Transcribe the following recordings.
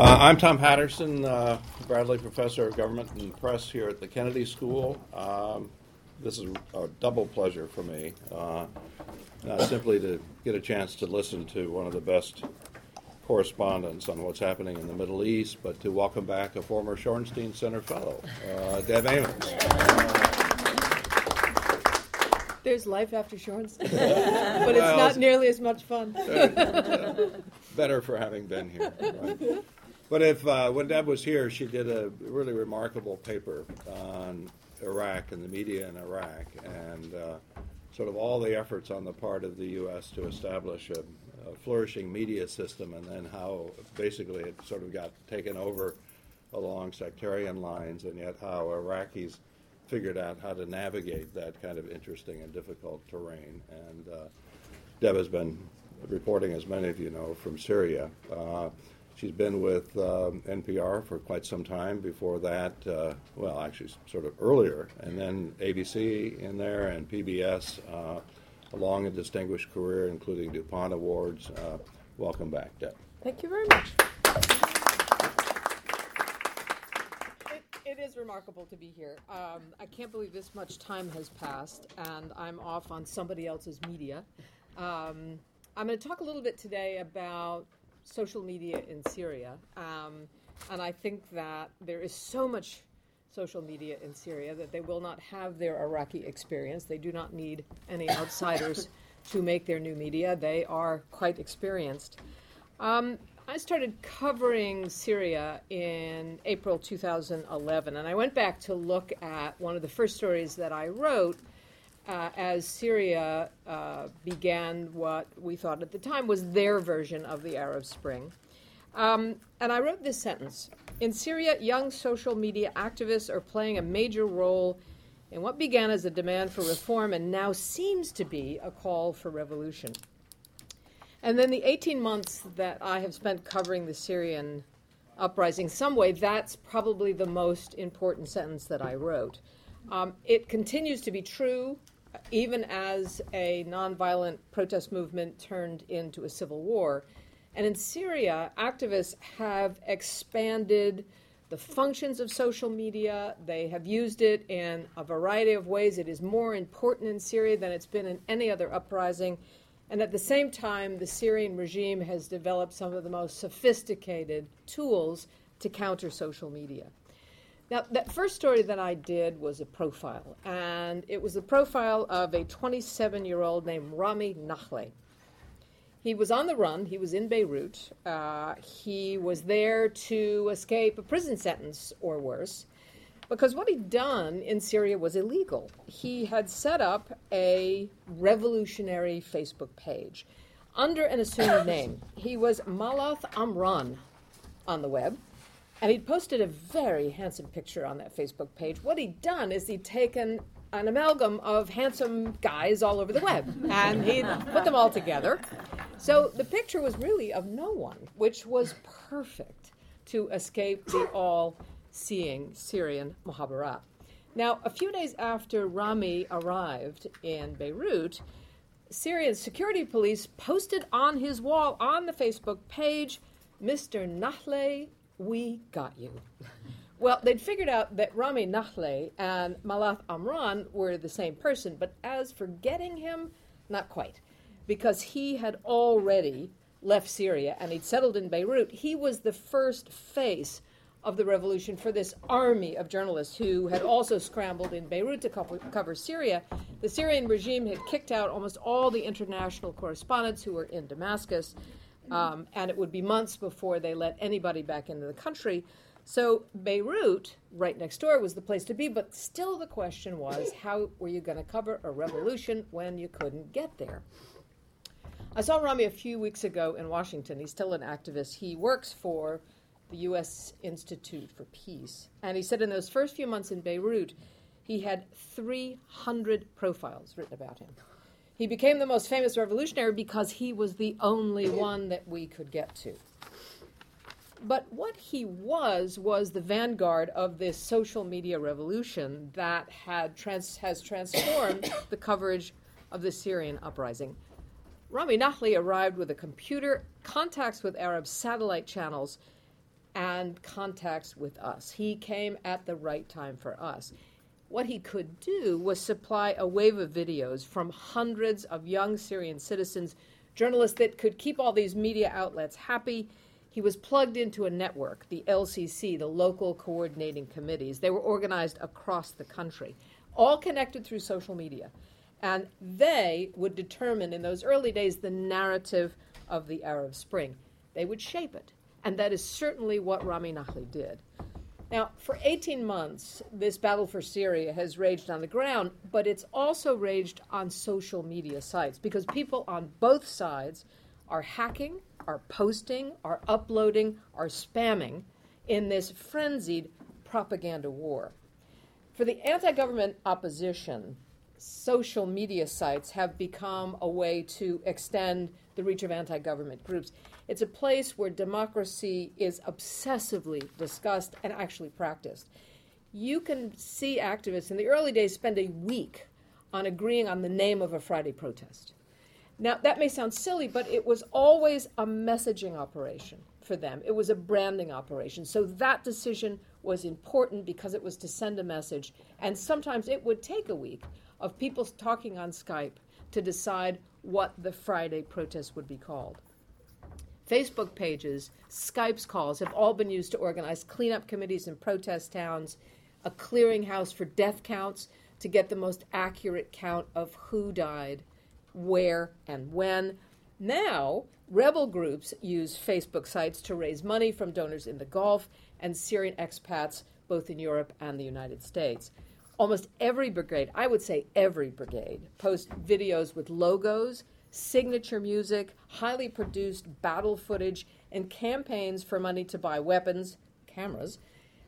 Uh, I'm Tom Patterson, uh, Bradley Professor of Government and Press here at the Kennedy School. Um, this is a double pleasure for me, uh, not simply to get a chance to listen to one of the best correspondents on what's happening in the Middle East, but to welcome back a former Shorenstein Center Fellow, uh, Deb Amos. There's life after Shorenstein, but it's not nearly as much fun. better for having been here. Right? But if uh, when Deb was here, she did a really remarkable paper on Iraq and the media in Iraq, and uh, sort of all the efforts on the part of the U.S. to establish a, a, flourishing media system, and then how basically it sort of got taken over along sectarian lines, and yet how Iraqis figured out how to navigate that kind of interesting and difficult terrain. And uh, Deb has been reporting, as many of you know, from Syria. Uh, she's been with um, NPR for quite some time. Before that, uh, well, actually, sort of earlier, and then ABC in there and PBS. Uh, a long and distinguished career, including DuPont Awards. Uh, welcome back, Deb. Thank you very much. It, it is remarkable to be here. Um, I can't believe this much time has passed, and I'm off on somebody else's media. Um, I'm going to talk a little bit today about social media in Syria. Um, and I think that there is so much social media in Syria that they will not have their Iraqi experience. They do not need any outsiders to make their new media. They are quite experienced. Um, I started covering Syria in April 2011, and I went back to look at one of the first stories that I wrote uh, as Syria uh, began what we thought at the time was their version of the Arab Spring. Um, and I wrote this sentence In Syria, young social media activists are playing a major role in what began as a demand for reform and now seems to be a call for revolution. And then the 18 months that I have spent covering the Syrian uprising, some way, that's probably the most important sentence that I wrote. Um, it continues to be true even as a nonviolent protest movement turned into a civil war. And in Syria, activists have expanded the functions of social media. They have used it in a variety of ways. It is more important in Syria than it's been in any other uprising. And at the same time, the Syrian regime has developed some of the most sophisticated tools to counter social media. Now, that first story that I did was a profile, and it was the profile of a 27 year old named Rami Nahleh. He was on the run, he was in Beirut. Uh, he was there to escape a prison sentence or worse, because what he'd done in Syria was illegal. He had set up a revolutionary Facebook page under an assumed name. He was Malath Amran on the web. And he'd posted a very handsome picture on that Facebook page. What he'd done is he'd taken an amalgam of handsome guys all over the web and he'd put them all together. So the picture was really of no one, which was perfect to escape the all seeing Syrian Mukhabarat. Now, a few days after Rami arrived in Beirut, Syrian security police posted on his wall on the Facebook page Mr. Nahleh we got you. Well, they'd figured out that Rami Nahle and Malath Amran were the same person, but as for getting him, not quite. Because he had already left Syria and he'd settled in Beirut. He was the first face of the revolution for this army of journalists who had also scrambled in Beirut to cover, cover, Syria. The Syrian regime had kicked out almost all the international correspondents who were in Damascus. Um, and it would be months before they let anybody back into the country. So Beirut, right next door, was the place to be, but still the question was how were you going to cover a revolution when you couldn't get there? I saw Rami a few weeks ago in Washington. He's still an activist. He works for the U.S. Institute for Peace. And he said in those first few months in Beirut, he had 300 profiles written about him. He became the most famous revolutionary because he was the only one that we could get to. But what he was was the vanguard of this social media revolution that had trans- has transformed the coverage of the Syrian uprising. Rami Nahleh arrived with a computer, contacts with Arab satellite channels, and contacts with us. He came at the right time for us. What he could do was supply a wave of videos from hundreds of young Syrian citizens, journalists that could keep all these media outlets happy. He was plugged into a network, the LCC, the local coordinating committees. They were organized across the country, all connected through social media. And they would determine in those early days the narrative of the Arab Spring. They would shape it. And that is certainly what Rami Nachli did. Now, for 18 months, this battle for Syria has raged on the ground, but it's also raged on social media sites because people on both sides are hacking, are posting, are uploading, are spamming in this frenzied propaganda war. For the anti government opposition, social media sites have become a way to extend the reach of anti government groups. It's a place where democracy is obsessively discussed and actually practiced. You can see activists in the early days spend a week on agreeing on the name of a Friday protest. Now, that may sound silly, but it was always a messaging operation for them. It was a branding operation. So that decision was important because it was to send a message. And sometimes it would take a week of people talking on Skype to decide what the Friday protest would be called. Facebook pages, Skype's calls have all been used to organize cleanup committees in protest towns, a clearinghouse for death counts to get the most accurate count of who died, where, and when. Now, rebel groups use Facebook sites to raise money from donors in the Gulf and Syrian expats both in Europe and the United States almost every brigade, I would say every brigade, post videos with logos, signature music, highly produced battle footage, and campaigns for money to buy weapons, cameras,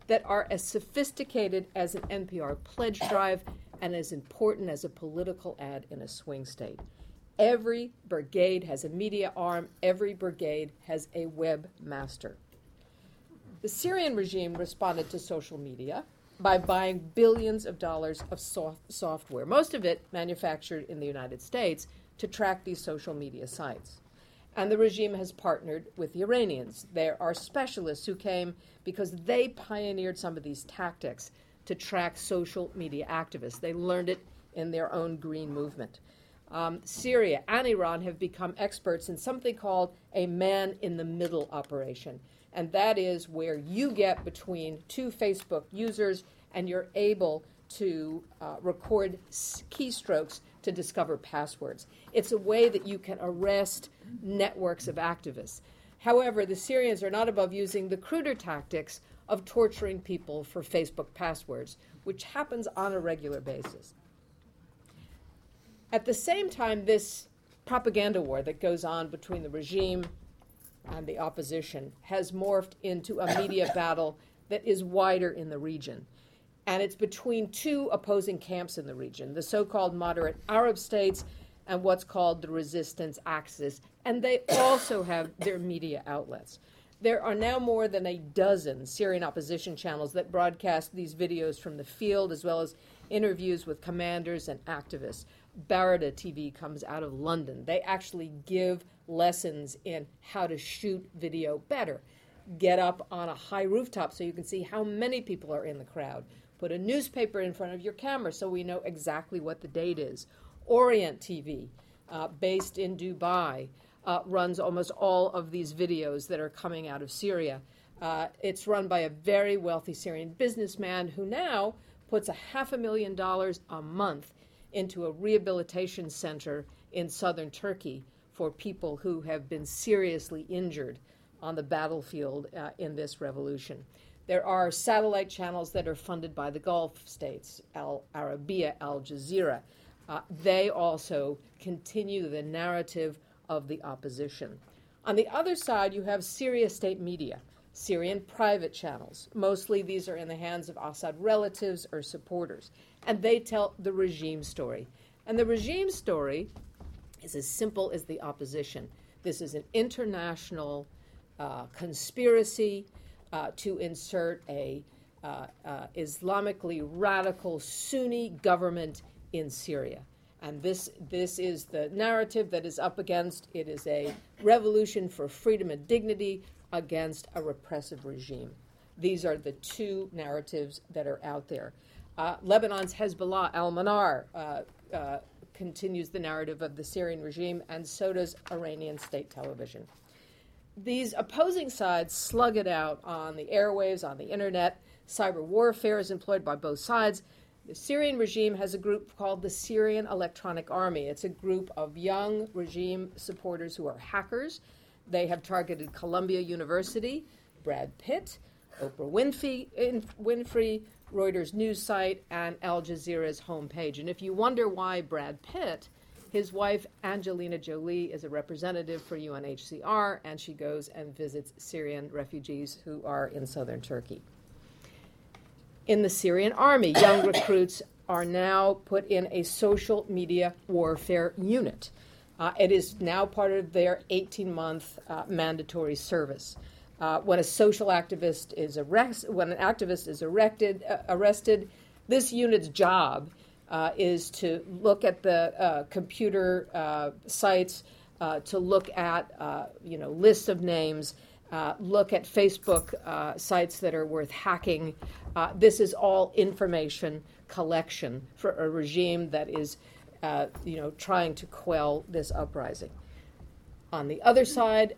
that are as sophisticated as an NPR pledge drive and as important as a political ad in a swing state. Every brigade has a media arm, every brigade has a webmaster. The Syrian regime responded to social media by buying billions of dollars of soft software, most of it manufactured in the United States, to track these social media sites. And the regime has partnered with the Iranians. There are specialists who came because they pioneered some of these tactics to track social media activists. They learned it in their own green movement. Um, Syria and Iran have become experts in something called a man in the middle operation and that is where you get between two Facebook users and you're able to uh, record keystrokes to discover passwords. It's a way that you can arrest networks of activists. However, the Syrians are not above using the cruder tactics of torturing people for Facebook passwords, which happens on a regular basis. At the same time, this propaganda war that goes on between the regime and the opposition has morphed into a media battle that is wider in the region. And it's between two opposing camps in the region the so called moderate Arab states and what's called the resistance axis. And they also have their media outlets. There are now more than a dozen Syrian opposition channels that broadcast these videos from the field, as well as interviews with commanders and activists. Barada TV comes out of London. They actually give lessons in how to shoot video better. Get up on a high rooftop so you can see how many people are in the crowd. Put a newspaper in front of your camera so we know exactly what the date is. Orient TV, uh, based in Dubai, uh, runs almost all of these videos that are coming out of Syria. Uh, it's run by a very wealthy Syrian businessman who now puts a half a million dollars a month into a rehabilitation center in southern Turkey for people who have been seriously injured on the battlefield uh, in this revolution. There are satellite channels that are funded by the Gulf states, Al Arabiya, Al Jazeera. Uh, they also continue the narrative of the opposition. On the other side, you have Syria state media, Syrian private channels. Mostly these are in the hands of Assad relatives or supporters, and they tell the regime story. And the regime story is as simple as the opposition. This is an international uh, conspiracy uh, to insert a uh, uh, Islamically radical Sunni government in Syria. And this, this is the narrative that is up against. It is a revolution for freedom and dignity, against a repressive regime. These are the two narratives that are out there. Uh, Lebanon's Hezbollah, Al Manar, uh, uh, continues the narrative of the Syrian regime, and so does Iranian state television. These opposing sides slug it out on the airwaves, on the internet. Cyber warfare is employed by both sides. The Syrian regime has a group called the Syrian Electronic Army. It's a group of young regime supporters who are hackers. They have targeted Columbia University, Brad Pitt, Oprah Winfrey, Winfrey, Reuters news site, and Al Jazeera's homepage. And if you wonder why Brad Pitt, his wife Angelina Jolie is a representative for UNHCR, and she goes and visits Syrian refugees who are in southern Turkey in the Syrian army. Young recruits are now put in a social media warfare unit. Uh, it is now part of their 18 month uh, mandatory service. Uh, when a social activist is arrested, when an activist is erected, uh, arrested, this unit's job uh, is to look at the uh, computer sites, to look at you know lists of names, look at Facebook sites that are worth hacking. This is all information collection for a regime that is, uh, you know, trying to quell this uprising. On the other side,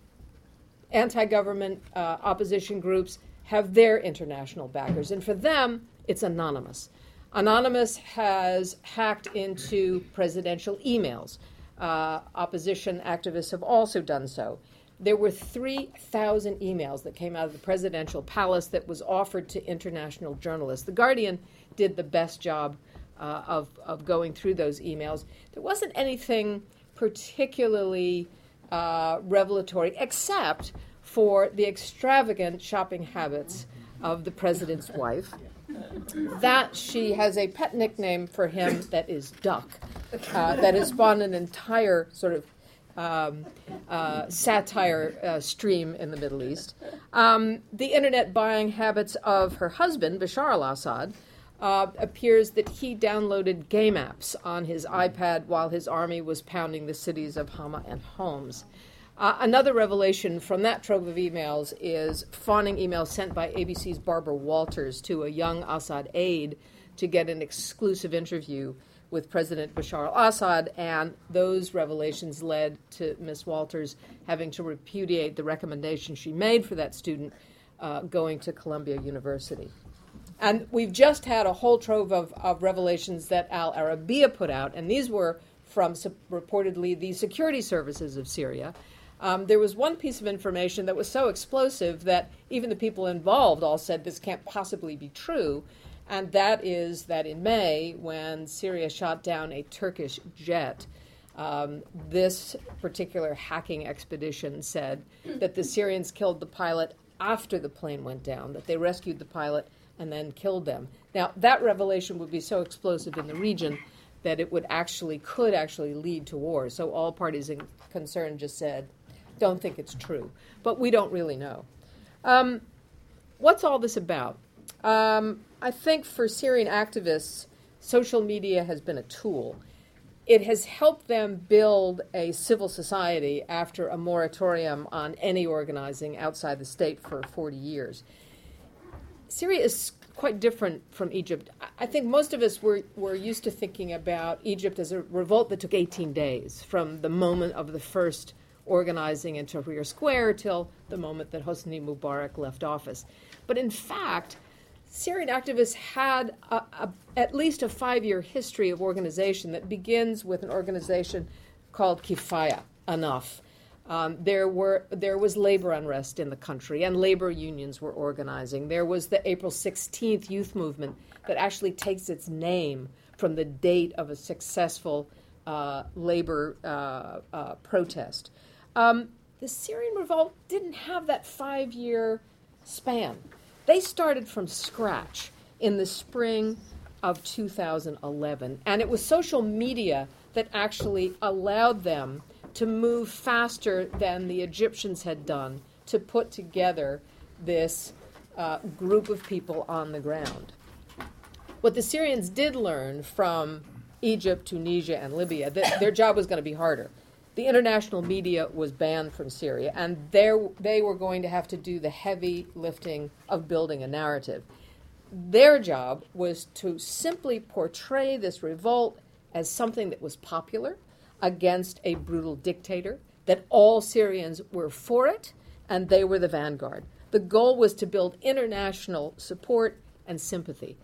anti-government uh, opposition groups have their international backers, and for them, it's anonymous. Anonymous has hacked into presidential emails. Uh, opposition activists have also done so there were 3,000 emails that came out of the presidential palace that was offered to international journalists. The Guardian did the best job uh, of, of going through those emails. There wasn't anything particularly uh, revelatory, except for the extravagant shopping habits of the president's wife. That she has a pet nickname for him that is Duck, uh, that has spawned an entire sort of um, uh, satire uh, stream in the Middle East. Um, the internet buying habits of her husband, Bashar al Assad, uh, appears that he downloaded game apps on his iPad while his army was pounding the cities of Hama and Homs. Uh, another revelation from that trove of emails is fawning emails sent by ABC's Barbara Walters to a young Assad aide to get an exclusive interview with President Bashar al Assad, and those revelations led to Ms. Walters having to repudiate the recommendation she made for that student uh, going to Columbia University. And we've just had a whole trove of, of revelations that Al Arabiya put out, and these were from su- reportedly the security services of Syria. Um, there was one piece of information that was so explosive that even the people involved all said this can't possibly be true and that is that in May, when Syria shot down a Turkish jet, um, this particular hacking expedition said that the Syrians killed the pilot after the plane went down, that they rescued the pilot and then killed them. Now, that revelation would be so explosive in the region that it would actually, could actually lead to war. So all parties in concern just said, don't think it's true. But we don't really know. Um, what's all this about? Um, I think for Syrian activists, social media has been a tool. It has helped them build a civil society after a moratorium on any organizing outside the state for 40 years. Syria is quite different from Egypt. I think most of us were, were used to thinking about Egypt as a revolt that took 18 days from the moment of the first organizing in Tahrir Square till the moment that Hosni Mubarak left office. But in fact, Syrian activists had a, a, at least a five year history of organization that begins with an organization called Kifaya, Enough. Um, there, were, there was labor unrest in the country, and labor unions were organizing. There was the April 16th youth movement that actually takes its name from the date of a successful uh, labor uh, uh, protest. Um, the Syrian revolt didn't have that five year span. They started from scratch in the spring of 2011, and it was social media that actually allowed them to move faster than the Egyptians had done to put together this uh, group of people on the ground. What the Syrians did learn from Egypt, Tunisia, and Libya, that their job was going to be harder. the international media was banned from Syria, and there they were going to have to do the heavy lifting of building a narrative. Their job was to simply portray this revolt as something that was popular against a brutal dictator, that all Syrians were for it, and they were the vanguard. The goal was to build international support and sympathy.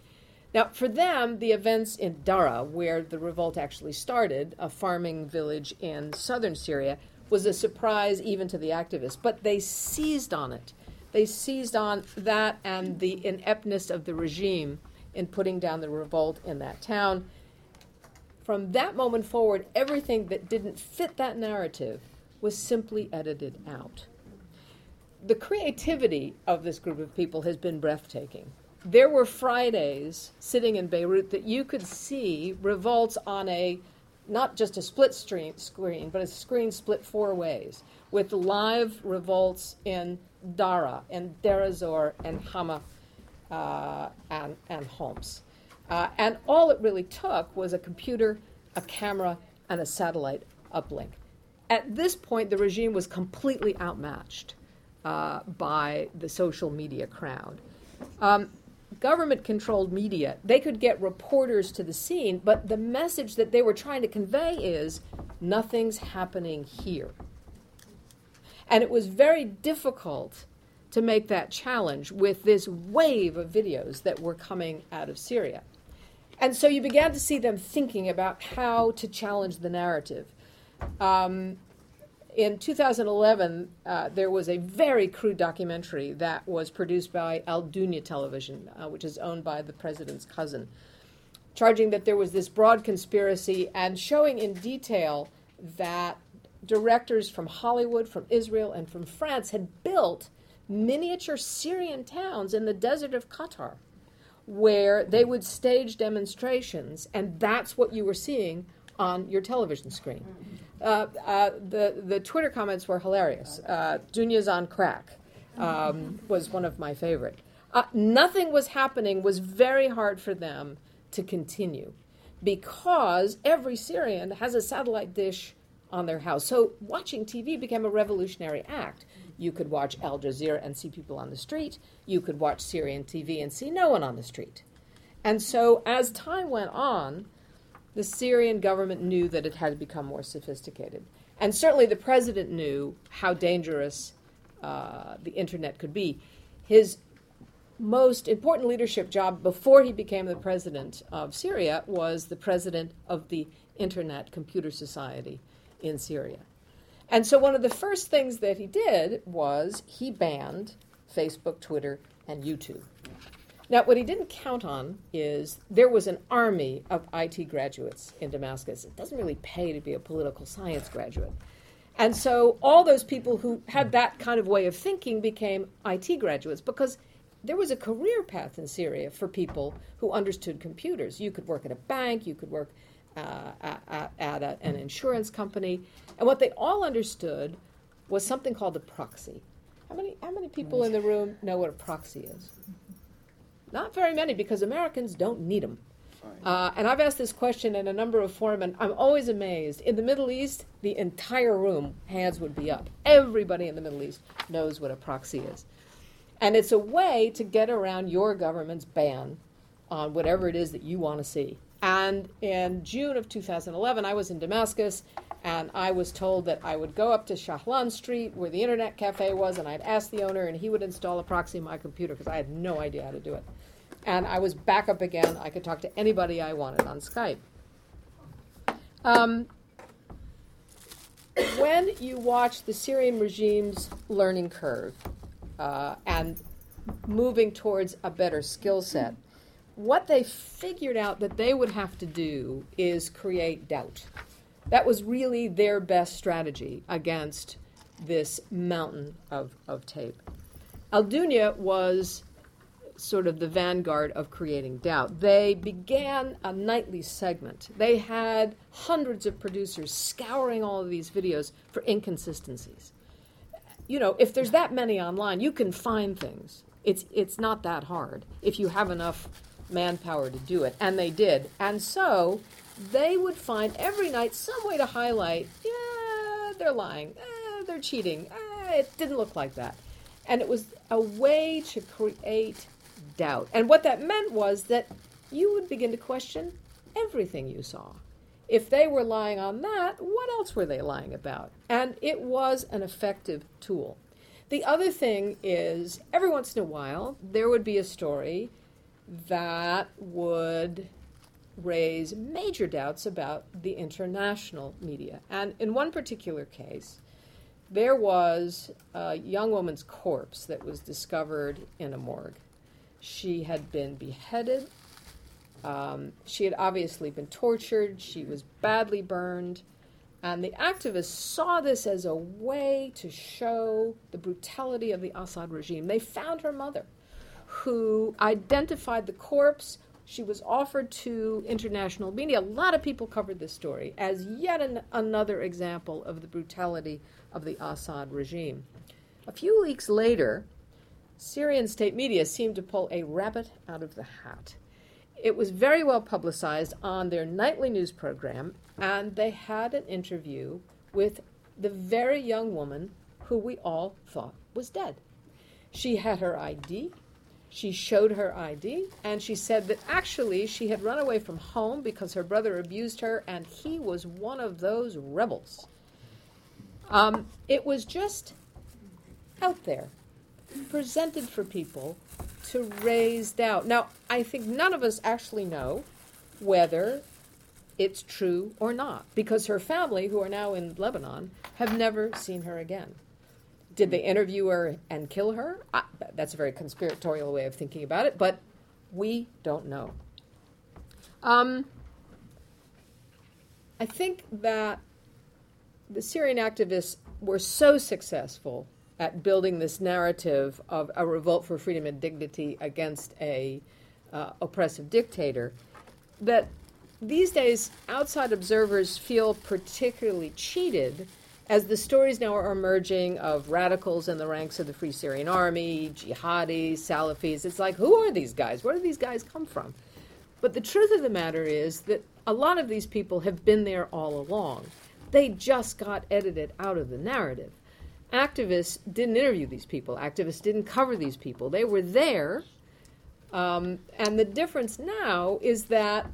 Now, for them, the events in Dara, where the revolt actually started, a farming village in southern Syria, was a surprise even to the activists, but they seized on it. They seized on that and the ineptness of the regime in putting down the revolt in that town. From that moment forward, everything that didn't fit that narrative was simply edited out. The creativity of this group of people has been breathtaking there were Fridays sitting in Beirut that you could see revolts on a not just a split screen, screen but a screen split four ways with live revolts in Dara and Deir ez-Zor and Hama uh, and, and Homs. Uh, and all it really took was a computer, a camera, and a satellite uplink. At this point, the regime was completely outmatched uh, by the social media crowd. Um, government controlled media, they could get reporters to the scene, but the message that they were trying to convey is nothing's happening here. And it was very difficult to make that challenge with this wave of videos that were coming out of Syria. And so you began to see them thinking about how to challenge the narrative. Um, in 2011, uh, there was a very crude documentary that was produced by Al Dunya Television, uh, which is owned by the president's cousin, charging that there was this broad conspiracy and showing in detail that directors from Hollywood, from Israel, and from France had built miniature Syrian towns in the desert of Qatar where they would stage demonstrations, and that's what you were seeing on your television screen. Uh, uh, the the Twitter comments were hilarious. Uh, Dunya's on crack um, was one of my favorite. Uh, nothing was happening was very hard for them to continue because every Syrian has a satellite dish on their house. So watching TV became a revolutionary act. You could watch Al Jazeera and see people on the street. You could watch Syrian TV and see no one on the street. And so as time went on, the Syrian government knew that it had become more sophisticated. And certainly the president knew how dangerous uh, the internet could be. His most important leadership job before he became the president of Syria was the president of the Internet Computer Society in Syria. And so one of the first things that he did was he banned Facebook, Twitter, and YouTube. Now, what he didn't count on is there was an army of IT graduates in Damascus. It doesn't really pay to be a political science graduate. And so all those people who had that kind of way of thinking became IT graduates because there was a career path in Syria for people who understood computers. You could work at a bank, you could work uh, at, at a, an insurance company. And what they all understood was something called a proxy. How many, how many people in the room know what a proxy is? Not very many because Americans don't need them. Uh, and I've asked this question in a number of forums, and I'm always amazed. In the Middle East, the entire room, hands would be up. Everybody in the Middle East knows what a proxy is. And it's a way to get around your government's ban on whatever it is that you want to see. And in June of 2011, I was in Damascus, and I was told that I would go up to Shaalan Street, where the internet cafe was, and I'd ask the owner, and he would install a proxy in my computer because I had no idea how to do it and I was back up again. I could talk to anybody I wanted on Skype. Um, when you watch the Syrian regime's learning curve uh, and moving towards a better skill set, what they figured out that they would have to do is create doubt. That was really their best strategy against this mountain of, of tape. Al Dunya was sort of the vanguard of creating doubt. They began a nightly segment. They had hundreds of producers scouring all of these videos for inconsistencies. You know, if there's that many online, you can find things. It's it's not that hard if you have enough manpower to do it, and they did. And so they would find every night some way to highlight, yeah, they're lying. Eh, they're cheating. Eh, it didn't look like that. And it was a way to create doubt. And what that meant was that you would begin to question everything you saw. If they were lying on that, what else were they lying about? And it was an effective tool. The other thing is, every once in a while, there would be a story that would raise major doubts about the international media. And in one particular case, there was a young woman's corpse that was discovered in a morgue. She had been beheaded. Um, she had obviously been tortured. She was badly burned. And the activists saw this as a way to show the brutality of the Assad regime. They found her mother, who identified the corpse. She was offered to international media. A lot of people covered this story as yet an, another example of the brutality of the Assad regime. A few weeks later, Syrian state media seemed to pull a rabbit out of the hat. It was very well publicized on their nightly news program, and they had an interview with the very young woman who we all thought was dead. She had her ID. She showed her ID, and she said that actually she had run away from home because her brother abused her, and he was one of those rebels. Um, it was just out there, presented for people to raise doubt. Now, I think none of us actually know whether it's true or not, because her family, who are now in Lebanon, have never seen her again. Did they interview her and kill her? I, that's a very conspiratorial way of thinking about it, but we don't know. Um, I think that the Syrian activists were so successful at building this narrative of a revolt for freedom and dignity against a uh, oppressive dictator that these days outside observers feel particularly cheated as the stories now are emerging of radicals in the ranks of the Free Syrian Army, jihadis, Salafis. It's like, who are these guys? Where do these guys come from? But the truth of the matter is that a lot of these people have been there all along. They just got edited out of the narrative activists didn't interview these people. Activists didn't cover these people. They were there. Um, and the difference now is that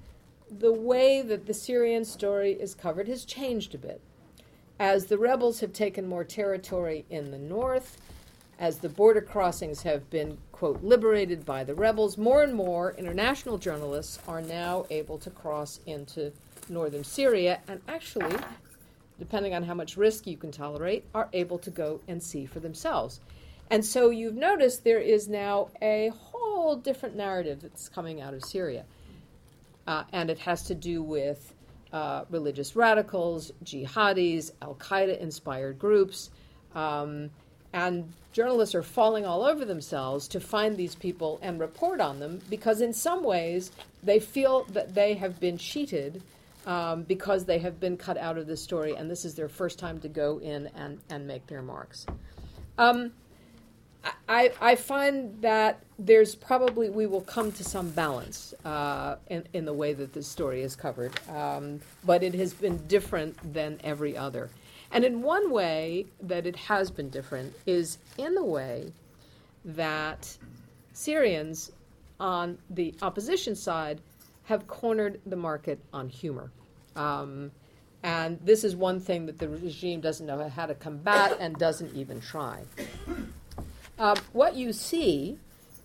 the way that the Syrian story is covered has changed a bit. As the rebels have taken more territory in the north, as the border crossings have been, quote, liberated by the rebels, more and more international journalists are now able to cross into northern Syria and actually depending on how much risk you can tolerate, are able to go and see for themselves. And so you've noticed there is now a whole different narrative that's coming out of Syria. Uh, and it has to do with uh, religious radicals, jihadis, Al Qaeda inspired groups. Um, and journalists are falling all over themselves to find these people and report on them because, in some ways, they feel that they have been cheated um, because they have been cut out of the story, and this is their first time to go in and, and make their marks. Um, I, I find that there's probably we will come to some balance uh, in, in the way that this story is covered, um, but it has been different than every other. And in one way that it has been different is in the way that Syrians on the opposition side have cornered the market on humor. Um, and this is one thing that the regime doesn't know how to combat and doesn't even try. Uh, what you see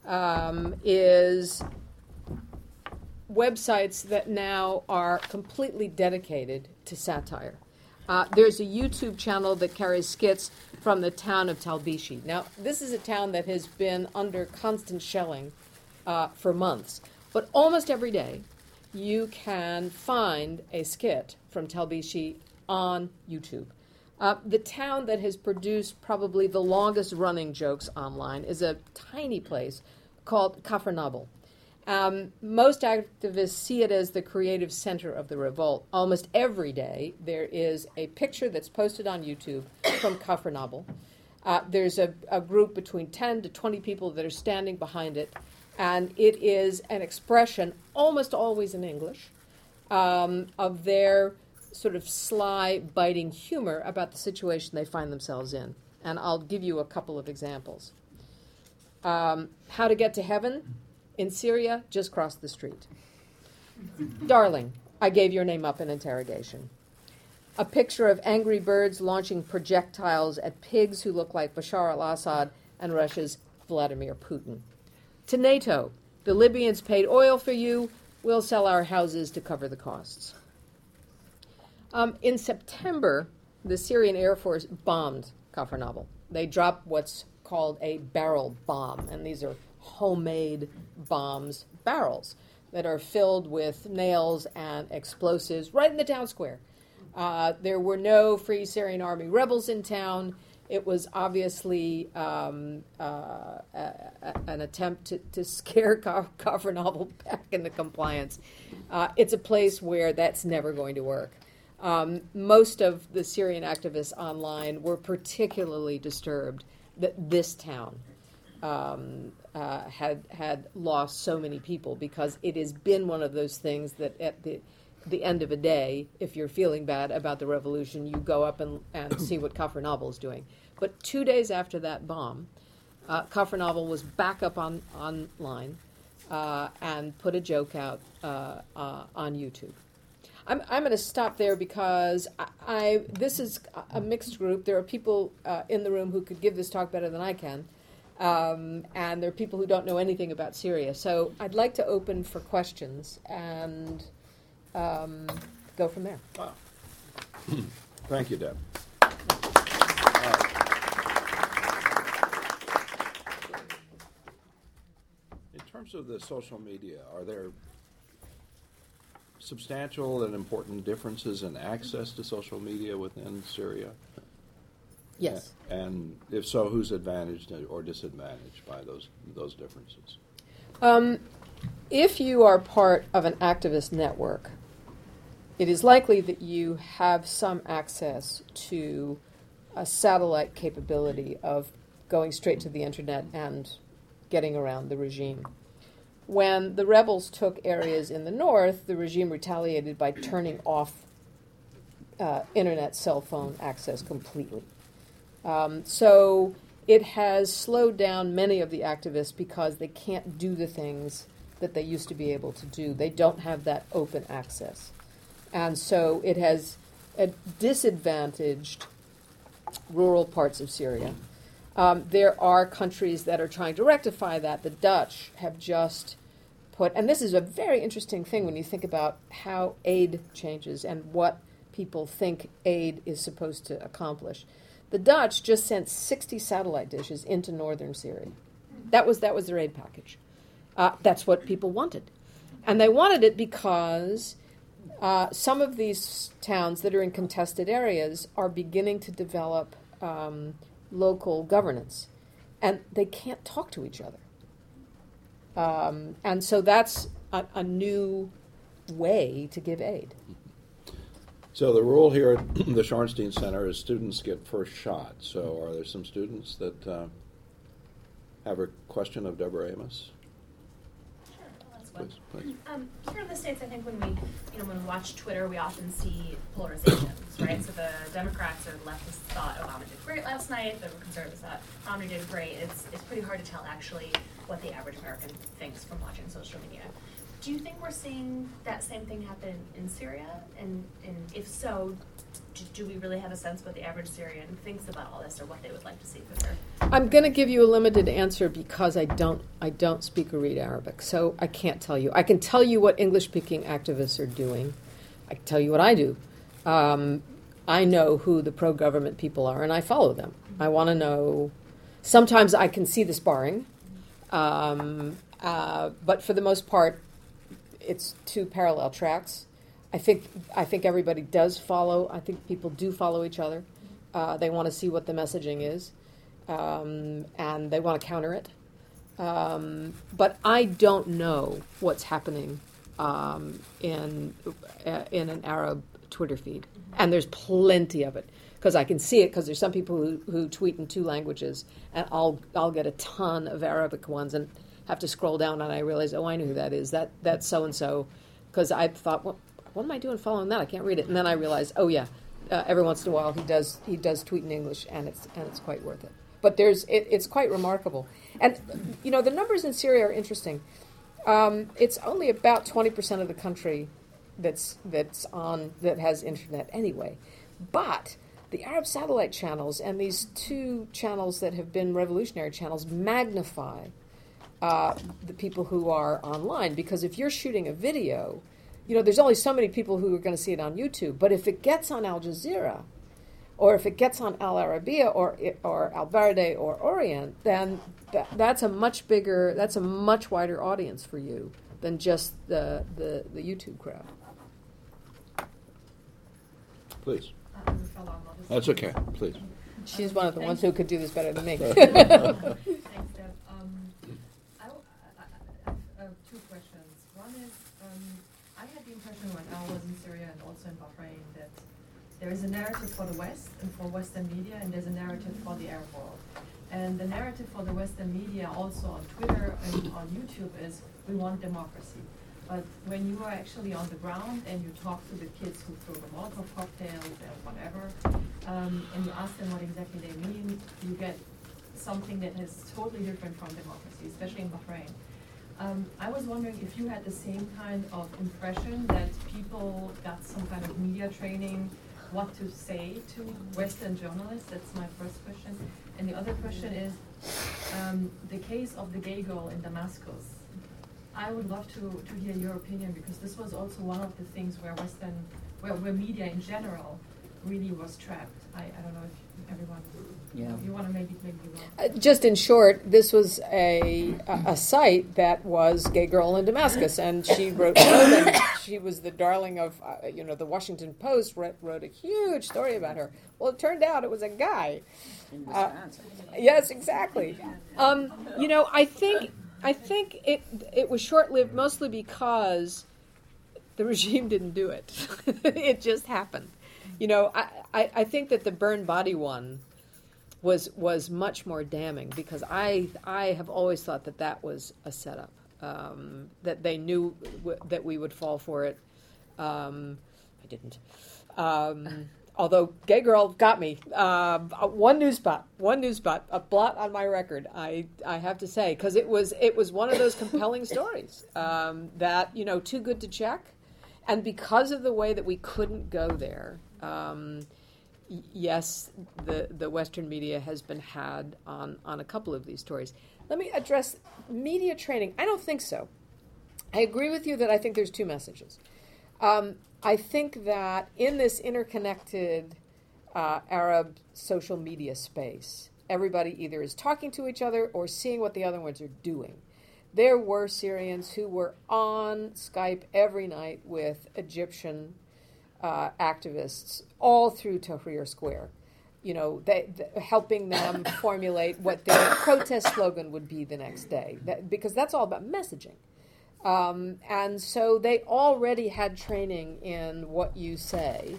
um, is websites that now are completely dedicated to satire. Uh, there's a YouTube channel that carries skits from the town of Talbishi. Now, this is a town that has been under constant shelling uh, for months, but almost every day you can find a skit from Talbishi on YouTube. Uh, the town that has produced probably the longest running jokes online is a tiny place called Kafr Um, most activists see it as the creative center of the revolt. Almost every day, there is a picture that's posted on YouTube from Kafr Uh, there's a, a group between 10 to 20 people that are standing behind it and it is an expression, almost always in English, um, of their sort of sly, biting humor about the situation they find themselves in. And I'll give you a couple of examples. Um, how to get to heaven in Syria, just cross the street. Darling, I gave your name up in interrogation. A picture of angry birds launching projectiles at pigs who look like Bashar al Assad and Russia's Vladimir Putin. To NATO, the Libyans paid oil for you, we'll sell our houses to cover the costs. Um, in September, the Syrian Air Force bombed Kafr Nabil. They dropped what's called a barrel bomb, and these are homemade bombs, barrels that are filled with nails and explosives right in the town square. Uh, there were no Free Syrian Army rebels in town. It was obviously um, uh, a, a, an attempt to, to scare Kafr Nabil back into compliance. Uh, it's a place where that's never going to work. Um, most of the Syrian activists online were particularly disturbed that this town um, uh, had had lost so many people because it has been one of those things that at the the end of a day, if you're feeling bad about the revolution, you go up and, and see what Kafr Nabil is doing. But two days after that bomb, uh, Nabil was back up on online uh, and put a joke out uh, uh on YouTube. I'm, I'm going to stop there because I, I, this is a mixed group. There are people uh, in the room who could give this talk better than I can. Um, and there are people who don't know anything about Syria. So I'd like to open for questions and um, go from there. Wow. Thank you, Deb. in terms of the social media, are there substantial and important differences in access to social media within Syria? Yes. And if so, who's advantaged or disadvantaged by those those differences? Um, if you are part of an activist network, it is likely that you have some access to a satellite capability of going straight to the internet and getting around the regime. When the rebels took areas in the north, the regime retaliated by turning off uh, internet cell phone access completely. Um, so it has slowed down many of the activists because they can't do the things that they used to be able to do. They don't have that open access. And so it has disadvantaged rural parts of Syria. Um, there are countries that are trying to rectify that. The Dutch have just and this is a very interesting thing when you think about how aid changes and what people think aid is supposed to accomplish. The Dutch just sent 60 satellite dishes into northern Syria. That was, that was their aid package. Uh, that's what people wanted. And they wanted it because uh, some of these towns that are in contested areas are beginning to develop um, local governance, and they can't talk to each other. Um, and so that's a, a new way to give aid. So the rule here at the Shorenstein Center is students get first shot. So are there some students that uh, have a question of Deborah Amos? Please, please. Um, here in the states, I think when we, you know, when we watch Twitter, we often see polarizations, right? So the Democrats or leftists thought Obama did great last night. The conservatives thought Romney did great. It's it's pretty hard to tell actually what the average American thinks from watching social media. Do you think we're seeing that same thing happen in Syria? And, and if so, do, do we really have a sense what the average Syrian thinks about all this or what they would like to see for their? I'm going to give you a limited answer because I don't I don't speak or read Arabic, so I can't tell you. I can tell you what English-speaking activists are doing. I can tell you what I do. Um, I know who the pro-government people are, and I follow them. I want to know. Sometimes I can see the sparring, um, uh, but for the most part, it's two parallel tracks. I think I think everybody does follow. I think people do follow each other. Uh, they want to see what the messaging is, um, and they want to counter it. Um, but I don't know what's happening um, in uh, in an Arab Twitter feed, and there's plenty of it because I can see it because there's some people who, who tweet in two languages, and I'll I'll get a ton of Arabic ones and have to scroll down and I realize, oh, I know who that is. That that's so and so, because I thought, well, what am I doing following that? I can't read it. And then I realize oh yeah, uh, every once in a while he does he does tweet in English, and it's and it's quite worth it. But there's it, it's quite remarkable, and you know the numbers in Syria are interesting. Um, it's only about twenty percent of the country that's that's on that has internet anyway, but the Arab satellite channels and these two channels that have been revolutionary channels magnify uh, the people who are online because if you're shooting a video, you know there's only so many people who are going to see it on YouTube, but if it gets on Al Jazeera, or if it gets on Al Arabiya or or Al Baradei or Orient, then that, that's a much bigger, that's a much wider audience for you than just the the, the YouTube crowd. Please. We fell on this. That's okay, please. She's one of the ones who could do this better than me. Thanks, Deb. Um, I, w- I- I- I have two questions. One is, um, I had the impression when I was in Syria and also in Bahrain that there is a narrative for the West and for Western media, and there's a narrative for the Arab world. And the narrative for the Western media, also on Twitter and on YouTube, is we want democracy. But when you are actually on the ground and you talk to the kids who throw the Molotov cocktails and whatever, um, and you ask them what exactly they mean, you get something that is totally different from democracy, especially in Bahrain. Um, I was wondering if you had the same kind of impression that people got some kind of media training, what to say to Western journalists. That's my first question. And the other question is um, the case of the gay girl in Damascus. I would love to, to hear your opinion because this was also one of the things where Western, where, where media in general really was trapped. I, I don't know if everyone, you know, Yeah. you want to maybe, maybe you Uh, Just in short, this was a, a, a site that was gay girl in Damascus, and she wrote, wrote and she was the darling of, uh, you know, the Washington Post wrote, wrote a huge story about her. Well, it turned out it was a guy. Uh, Yes, exactly. Um, you know, I think I think it it was short lived mostly because the regime didn't do it. it just happened. You know, I, I, I think that the burn body one was was much more damning because I I have always thought that that was a setup. Um, that they knew w- that we would fall for it. Um, I didn't. Um, although gay girl got me. Uh, one news spot, one news spot, a blot on my record. I I have to say because it was it was one of those compelling stories um, that you know too good to check, and because of the way that we couldn't go there. Um, Yes, the, the Western media has been had on, on a couple of these stories. Let me address media training. I don't think so. I agree with you that I think there's two messages. I think that in this interconnected uh, Arab social media space, everybody either is talking to each other or seeing what the other ones are doing. There were Syrians who were on Skype every night with Egyptian uh, activists all through Tahrir Square. You know, they, th- helping them formulate what their protest slogan would be the next day, that, because that's all about messaging. Um, and so they already had training in what you say.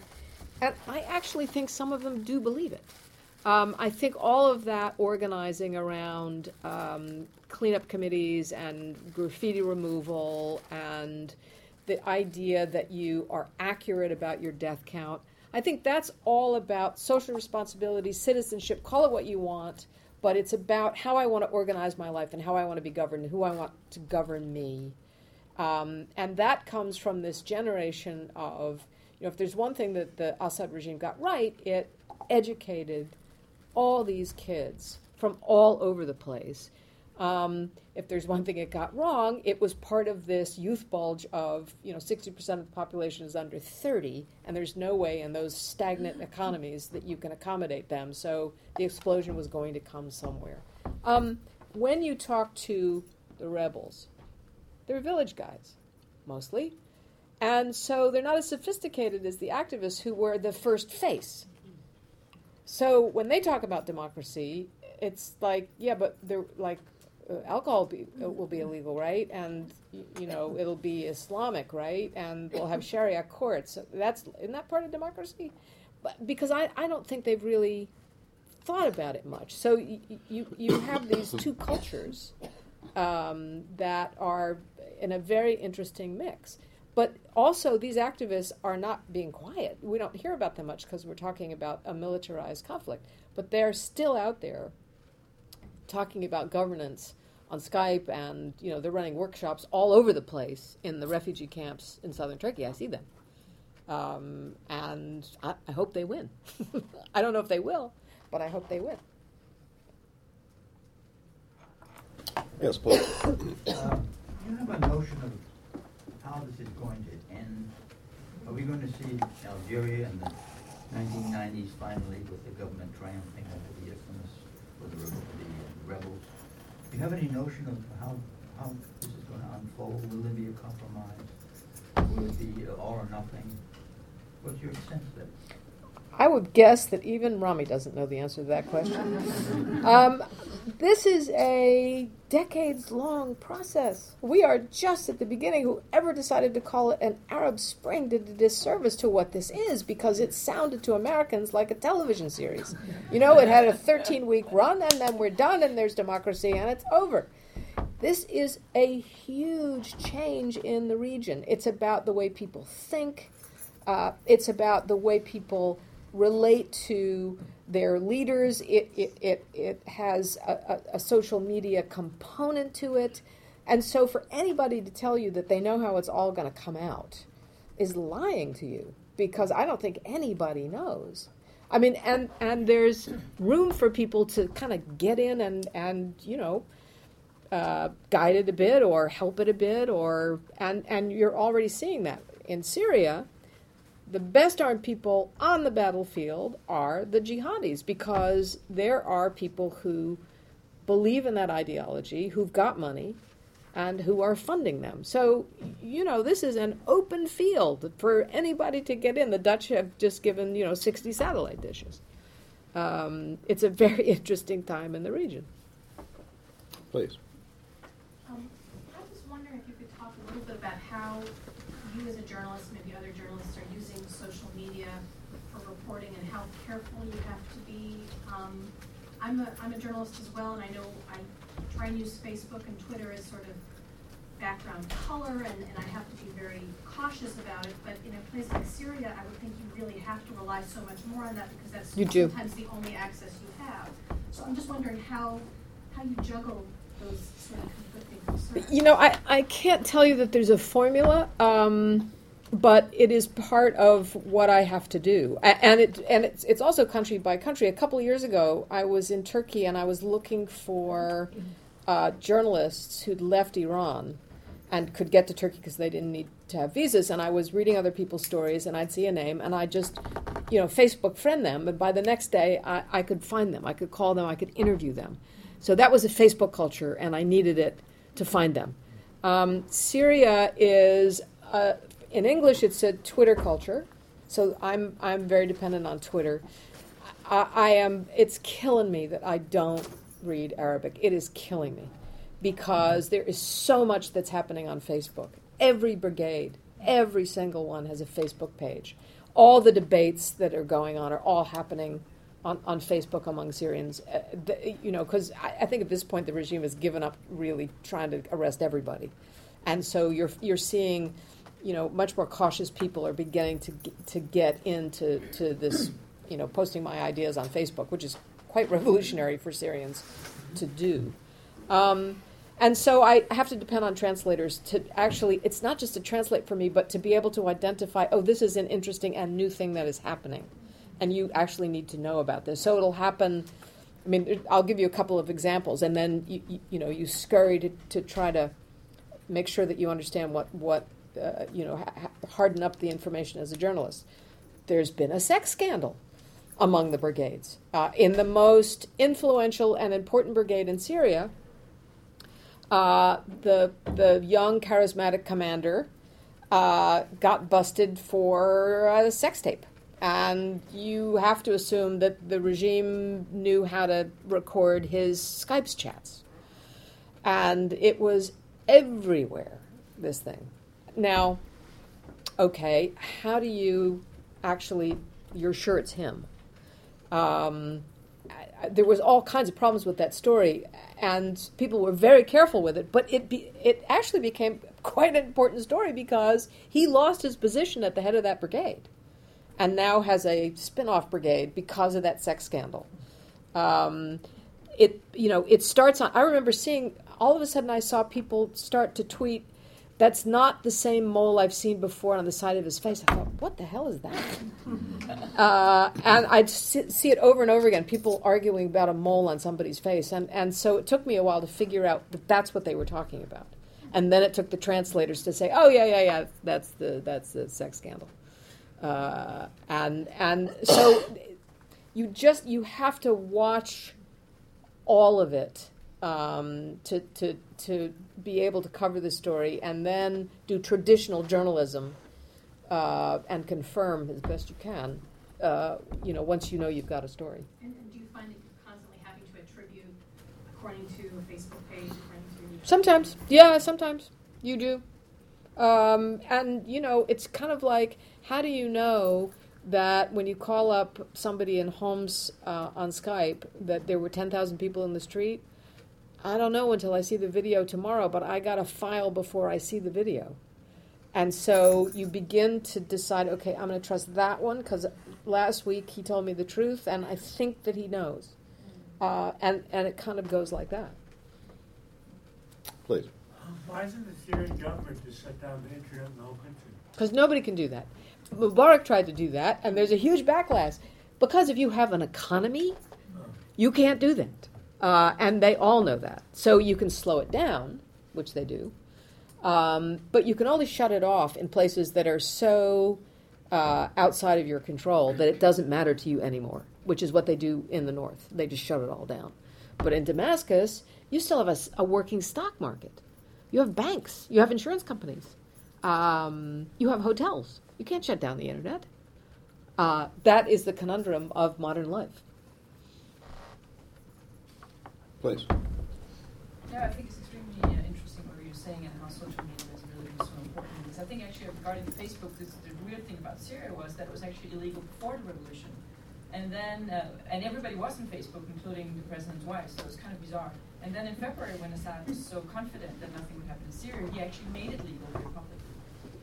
And I actually think some of them do believe it. Um, I think all of that organizing around um, cleanup committees and graffiti removal and the idea that you are accurate about your death count, I think that's all about social responsibility, citizenship, call it what you want, but it's about how I want to organize my life and how I want to be governed and who I want to govern me. Um, and that comes from this generation of, you know, if there's one thing that the Assad regime got right, it educated all these kids from all over the place. Um, if there's one thing it got wrong, it was part of this youth bulge of, you know, 60% of the population is under 30, and there's no way in those stagnant economies that you can accommodate them. So the explosion was going to come somewhere. Um, when you talk to the rebels, they're village guys, mostly. And so they're not as sophisticated as the activists who were the first face. So when they talk about democracy, it's like, yeah, but they're like, uh, alcohol be, uh, will be illegal, right? And y- you know it'll be Islamic, right? And we'll have Sharia courts. That's isn't that part of democracy? But because I, I don't think they've really thought about it much. So y- you you have these two cultures um, that are in a very interesting mix. but also, these activists are not being quiet. We don't hear about them much because we're talking about a militarized conflict, but they're still out there talking about governance on Skype, and you know they're running workshops all over the place in the refugee camps in southern Turkey. I see them, um, and I, I hope they win. I don't know if they will, but I hope they win. Yes, please. Uh, you have a notion of how this is going to end? Are we going to see Algeria in the 1990s finally with the government triumphing over the Islamists or the, the rebels? Do you have any notion of how, how this is going to unfold? Will there be a compromise? Will it be all or nothing? What's your sense of it? I would guess that even Rami doesn't know the answer to that question. um, this is a decades long process. We are just at the beginning. Whoever decided to call it an Arab Spring did a disservice to what this is because it sounded to Americans like a television series. You know, it had a 13 week run and then we're done and there's democracy and it's over. This is a huge change in the region. It's about the way people think, uh, it's about the way people relate to their leaders. It, it, it, it has a, a, a, social media component to it. And so, for anybody to tell you that they know how it's all going to come out is lying to you because I don't think anybody knows. I mean, and, and there's room for people to kind of get in and, and you know, uh, guide it a bit or help it a bit, or and, and you're already seeing that in Syria the best armed people on the battlefield are the jihadis because there are people who believe in that ideology, who've got money, and who are funding them. So, you know, this is an open field for anybody to get in. The Dutch have just given, you know, 60 satellite dishes. Um, it's a very interesting time in the region. Please. Um, I was wondering if you could talk a little bit about how you as a journalist, maybe other journalists, are using social media for reporting and how careful you have to be. Um, I'm a, I'm a journalist as well, and I know I try and use Facebook and Twitter as sort of background color, and, and I have to be very cautious about it. But in a place like Syria, I would think you really have to rely so much more on that because that's you do. sometimes the only access you have. So I'm just wondering how how you juggle those sort of conflicting concerns. You know, I, I can't tell you that there's a formula. Um, but it is part of what I have to do, and it and it's it's also country by country. A couple of years ago, I was in Turkey and I was looking for uh, journalists who'd left Iran and could get to Turkey because they didn't need to have visas. And I was reading other people's stories, and I'd see a name, and I just, you know, Facebook friend them. And by the next day, I, I could find them, I could call them, I could interview them. So that was a Facebook culture, and I needed it to find them. Um, Syria is a in English, it's a Twitter culture, so I'm I'm very dependent on Twitter. I, I am. It's killing me that I don't read Arabic. It is killing me because there is so much that's happening on Facebook. Every brigade, every single one has a Facebook page. All the debates that are going on are all happening on, on Facebook among Syrians. Uh, the, you know, because I, I think at this point the regime has given up really trying to arrest everybody, and so you're you're seeing you know, much more cautious people are beginning to to get into to this, you know, posting my ideas on Facebook, which is quite revolutionary for Syrians to do. Um, and so I have to depend on translators to actually, it's not just to translate for me, but to be able to identify, oh, this is an interesting and new thing that is happening. And you actually need to know about this. So it'll happen. I mean, I'll give you a couple of examples, and then you, you, you know you scurry to, to try to make sure that you understand what what uh, you know, ha- harden up the information as a journalist. There's been a sex scandal among the brigades. Uh, in the most influential and important brigade in Syria, uh, the the young charismatic commander uh, got busted for a sex tape, and you have to assume that the regime knew how to record his Skype chats, and it was everywhere. This thing, now, okay, how do you actually, you're sure it's him. Um, there was all kinds of problems with that story, and people were very careful with it. But it be, it actually became quite an important story because he lost his position at the head of that brigade, and now has a spin-off brigade because of that sex scandal. Um, it you know it starts on. I remember seeing all of a sudden I saw people start to tweet. That's not the same mole I've seen before on the side of his face. I thought, what the hell is that? Uh, and I'd see it over and over again, people arguing about a mole on somebody's face. And, and so it took me a while to figure out that that's what they were talking about. And then it took the translators to say, oh, yeah, yeah, yeah, that's the, that's the sex scandal. Uh, and, and so you just, you have to watch all of it um, to, to, to be able to cover the story and then do traditional journalism uh, and confirm as best you can, uh, you know, once you know you've got a story. And, and do you find that you're constantly having to attribute according to a Facebook page, according to Sometimes, yeah, sometimes you do. Um, and you know, it's kind of like, how do you know that when you call up somebody in Homs uh, on Skype that there were ten thousand people in the street? I don't know until I see the video tomorrow, but I got a file before I see the video. And so you begin to decide, okay, I'm going to trust that one because last week he told me the truth, and I think that he knows. Uh, and, and it kind of goes like that. Please. Why isn't the Syrian government just shut down the internet in the whole country? Because nobody can do that. Mubarak tried to do that, and there's a huge backlash. Because if you have an economy, you can't do that. Uh, and they all know that. So you can slow it down, which they do. Um, but you can only shut it off in places that are so uh, outside of your control that it doesn't matter to you anymore, which is what they do in the north. They just shut it all down. But in Damascus, you still have a working stock market. You have banks. You have insurance companies. Um, you have hotels. You can't shut down the internet. Uh, that is the conundrum of modern life. Please. Yeah, I think it's extremely uh, interesting what you're saying and how social media has really so important. Because I think actually regarding Facebook, this, the weird thing about Syria was that it was actually illegal before the revolution. And then, uh, and everybody was on Facebook, including the president's wife, so it was kind of bizarre. And then in February, when Assad was so confident that nothing would happen in Syria, he actually made it legal very publicly.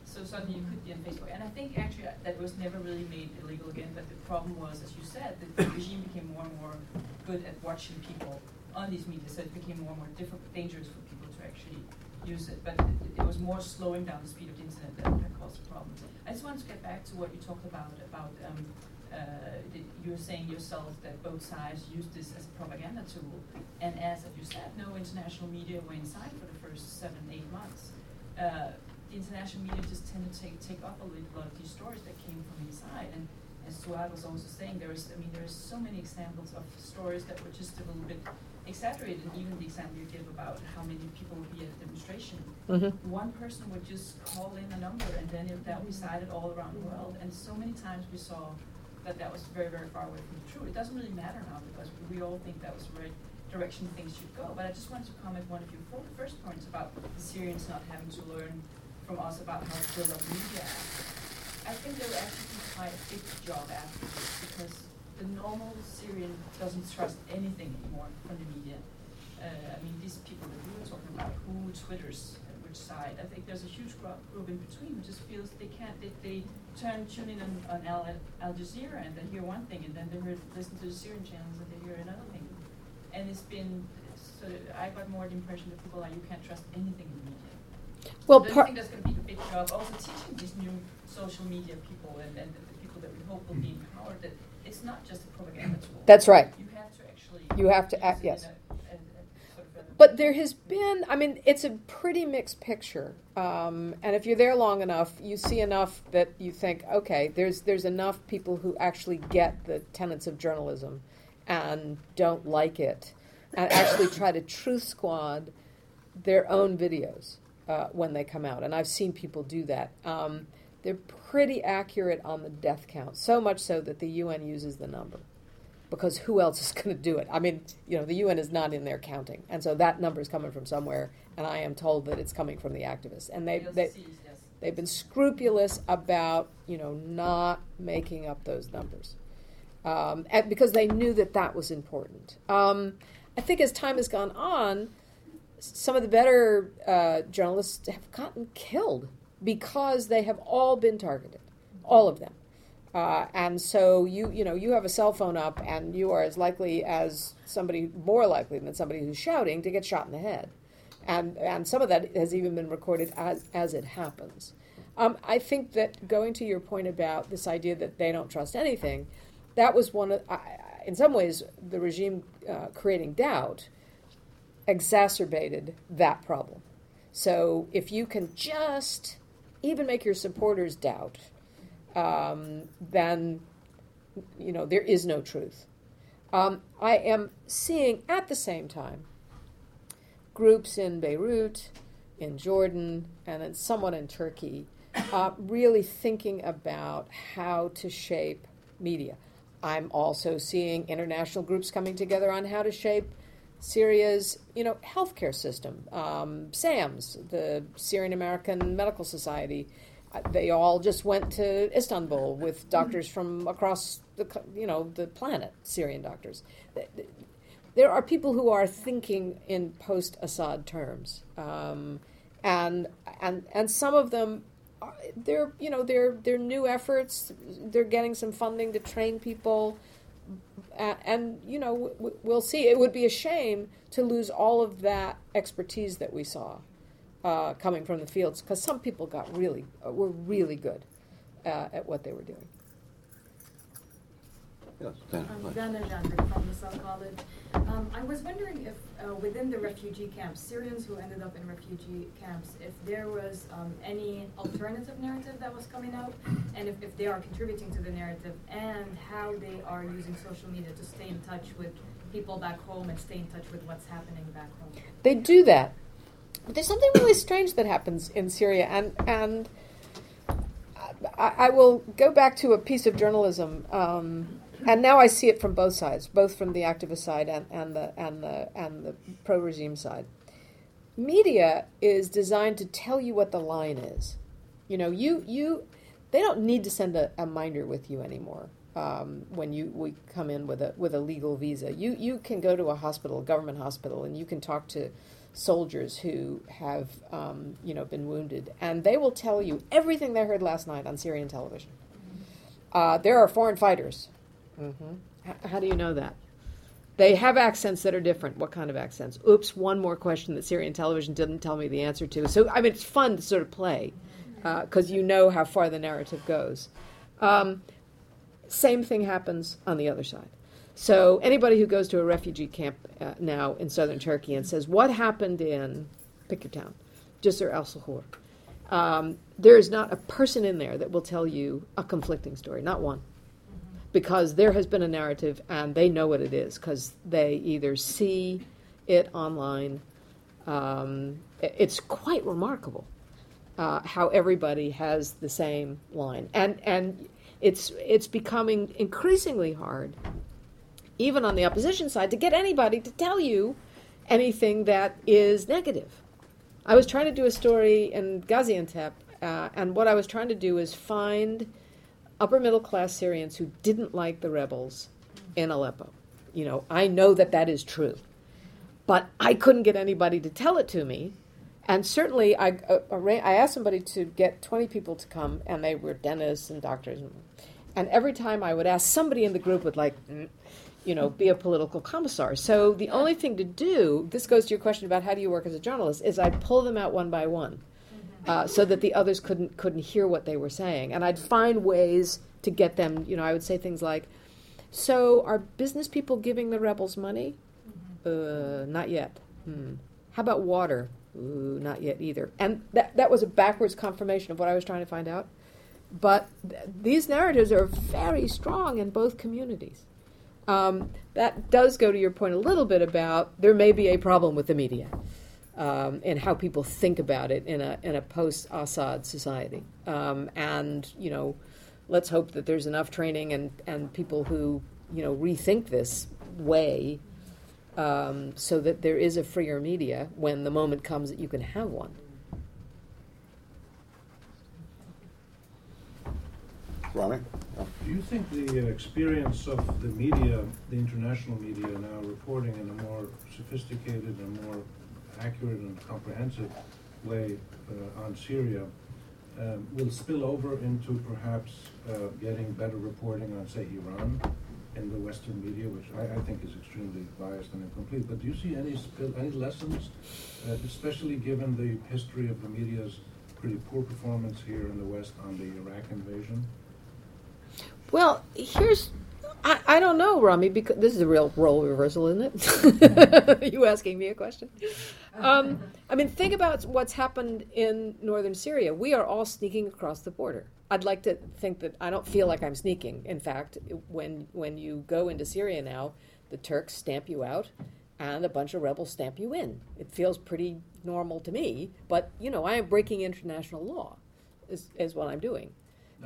So suddenly you could be on Facebook. And I think actually that was never really made illegal again, but the problem was, as you said, that the regime became more and more good at watching people on these media, so it became more and more dangerous for people to actually use it. But it, it was more slowing down the speed of the internet that, that caused the problem. I just wanted to get back to what you talked about, about um, uh, you were saying yourself that both sides used this as a propaganda tool, and as, you said, no international media were inside for the first seven, eight months. Uh, the international media just tended to take, take up a little lot of these stories that came from inside. And as Suad was also saying, there is, I mean, there's so many examples of stories that were just a little bit exaggerated. Even the example you give about how many people would be at a demonstration. Mhm. One person would just call in a number, and then it, that would be cited all around the world. And so many times we saw that that was very, very far away from the truth. It doesn't really matter now because we all think that was the right direction things should go. But I just wanted to comment one of your fir- first points about the Syrians not having to learn from us about how to build up media. I think they will actually do quite a big job after this because the normal Syrian doesn't trust anything anymore from the media. Uh, I mean, these people that we were talking about, who twitters at which side, I think there's a huge group, in between who just feels they can't, they, they turn, tune in on, on Al, Al Jazeera and they hear one thing and then they hear, listen to the Syrian channels and they hear another thing. And it's been, so I got more the impression that people are, you can't trust anything in the media. Well, so I think that's going to be the big job, also teaching these new social media people and, and the, the people that we hope will be empowered that it's not just a propaganda tool. that's right. You have to actually. You have to act- yes. a- a- a sort of But there has been, I mean, it's a pretty mixed picture. Um, and if you're there long enough, you see enough that you think, okay, there's there's enough people who actually get the tenets of journalism and don't like it, and actually try to truth squad their own videos uh, when they come out. And I've seen people do that. Um, they're pretty accurate on the death count, so much so that the UN uses the number because who else is going to do it? I mean, you know, the UN is not in there counting, and so that number is coming from somewhere, and I am told that it's coming from the activists, and they they they've been scrupulous about you know not making up those numbers, um, and because they knew that that was important. Um, I think as time has gone on, some of the better uh, journalists have gotten killed because they have all been targeted, all of them. Uh, and so you you know you have a cell phone up, and you are as likely as somebody more likely than somebody who's shouting to get shot in the head, and and some of that has even been recorded as as it happens. Um, I think that going to your point about this idea that they don't trust anything, that was one of, I in some ways, the regime uh, creating doubt exacerbated that problem. So if you can just even make your supporters doubt, um, then you know there is no truth. Um, I am seeing at the same time groups in Beirut, in Jordan, and in somewhat in Turkey, uh, really thinking about how to shape media. I'm also seeing international groups coming together on how to shape Syria's, you know, healthcare system. Um, SAMS, the Syrian American Medical Society, uh, they all just went to Istanbul with doctors from across the, you know, the planet, Syrian doctors. Th- th- There are people who are thinking in post-Assad terms, um, and and and some of them are- they're you know they're they're new efforts. They're getting some funding to train people, and you know w- w- we'll see. It would be a shame to lose all of that expertise that we saw uh, coming from the fields because some people got really uh, were really good uh, at what they were doing. Yes, Dana, please. Dana Jandrik from LaSalle College. Um, I was wondering if uh, within the refugee camps, Syrians who ended up in refugee camps, if there was um, any alternative narrative that was coming out, and if, if they are contributing to the narrative, and how they are using social media to stay in touch with people back home and stay in touch with what's happening back home. They do that, but there's something really strange that happens in Syria, and and I, I will go back to a piece of journalism, um, and now I see it from both sides, both from the activist side and, and the and the and the pro regime side. Media is designed to tell you what the line is. You know, you you they don't need to send a, a minder with you anymore um, when you we come in with a with a legal visa. You you can go to a hospital, a government hospital, and you can talk to soldiers who have um, you know been wounded, and they will tell you everything they heard last night on Syrian television. Uh, there are foreign fighters. Hmm How, how do you know that? They have accents that are different. What kind of accents? Oops, one more question that Syrian television didn't tell me the answer to. So, I mean, it's fun to sort of play because you know how far the narrative goes. Um, same thing happens on the other side. So, anybody who goes to a refugee camp uh, now in southern Turkey and says, What happened in, pick your town, Jisr al Shughur, um, there is not a person in there that will tell you a conflicting story, not one because there has been a narrative and they know what it is because they either see it online. Um, it's quite remarkable uh, how everybody has the same line, and and it's it's becoming increasingly hard, even on the opposition side, to get anybody to tell you anything that is negative. I was trying to do a story in Gaziantep, uh, and what I was trying to do is find upper middle class Syrians who didn't like the rebels in Aleppo. You know, I know that that is true, but I couldn't get anybody to tell it to me. And certainly, I, uh, I asked somebody to get 20 people to come, and they were dentists and doctors. And, and every time I would ask, somebody in the group would, like, mm, you know, be a political commissar. So the only thing to do, this goes to your question about how do you work as a journalist, is I'd pull them out one by one uh, so that the others couldn't couldn't hear what they were saying, and I'd find ways to get them. You know, I would say things like, "So are business people giving the rebels money? Uh, not yet. Hmm. How about water? Ooh, not yet either." And that that was a backwards confirmation of what I was trying to find out. But th- these narratives are very strong in both communities. Um, that does go to your point a little bit about there may be a problem with the media um, and how people think about it in a in a post Assad society. Um, and you know, let's hope that there's enough training and and people who you know rethink this way, um, so that there is a freer media when the moment comes that you can have one. Ronnie? Do you think the uh, experience of the media, the international media now reporting in a more sophisticated and more accurate and comprehensive way uh, on Syria um, will spill over into perhaps uh, getting better reporting on, say, Iran in the Western media, which I, I think is extremely biased and incomplete. But do you see any spill, any lessons, uh, especially given the history of the media's pretty poor performance here in the West on the Iraq invasion? Well, here's I, I don't know, Rami, because this is a real role reversal, isn't it? you asking me a question? Um, I mean, think about what's happened in northern Syria. We are all sneaking across the border. I'd like to think that I don't feel like I'm sneaking. In fact, when when you go into Syria now, the Turks stamp you out, and a bunch of rebels stamp you in. It feels pretty normal to me, but you know, I am breaking international law, is is what I'm doing.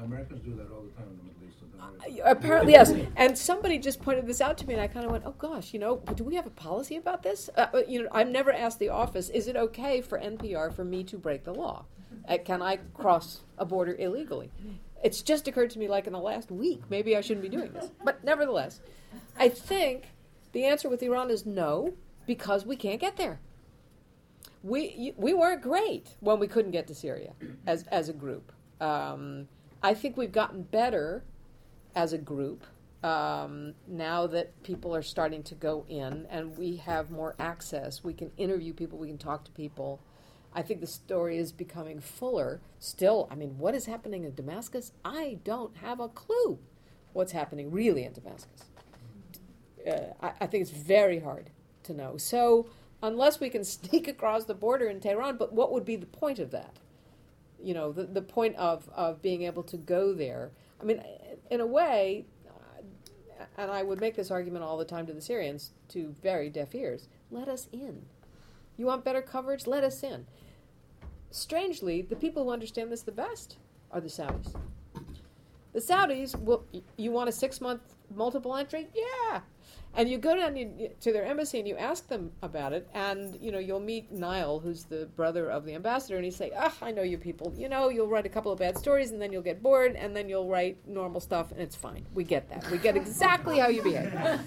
Americans do that all the time in the Middle East. Uh, Apparently, yes. And somebody just pointed this out to me, and I kind of went, "Oh gosh, you know, do we have a policy about this?" Uh, uh, you know, I've never asked the office, "Is it okay for NPR for me to break the law? Uh, can I cross a border illegally?" It's just occurred to me, like in the last week, maybe I shouldn't be doing this. But nevertheless, I think the answer with Iran is no, because we can't get there. We we weren't great when we couldn't get to Syria as as a group. Um, I think we've gotten better as a group um, now that people are starting to go in and we have more access. We can interview people, we can talk to people. I think the story is becoming fuller. Still, I mean, what is happening in Damascus? I don't have a clue what's happening really in Damascus. Uh, I, I think it's very hard to know. So, unless we can sneak across the border in Tehran, but what would be the point of that? You know, the, the point of, of being able to go there. I mean, in a way, uh, and I would make this argument all the time to the Syrians, to very deaf ears let us in. You want better coverage? Let us in. Strangely, the people who understand this the best are the Saudis. The Saudis will, you want a six month multiple entry? Yeah, and you go down to their embassy and you ask them about it, and you know you'll meet Niall, who's the brother of the ambassador, and he say, "Ah, I know you people. You know, you'll write a couple of bad stories, and then you'll get bored, and then you'll write normal stuff, and it's fine. We get that. We get exactly how you behave.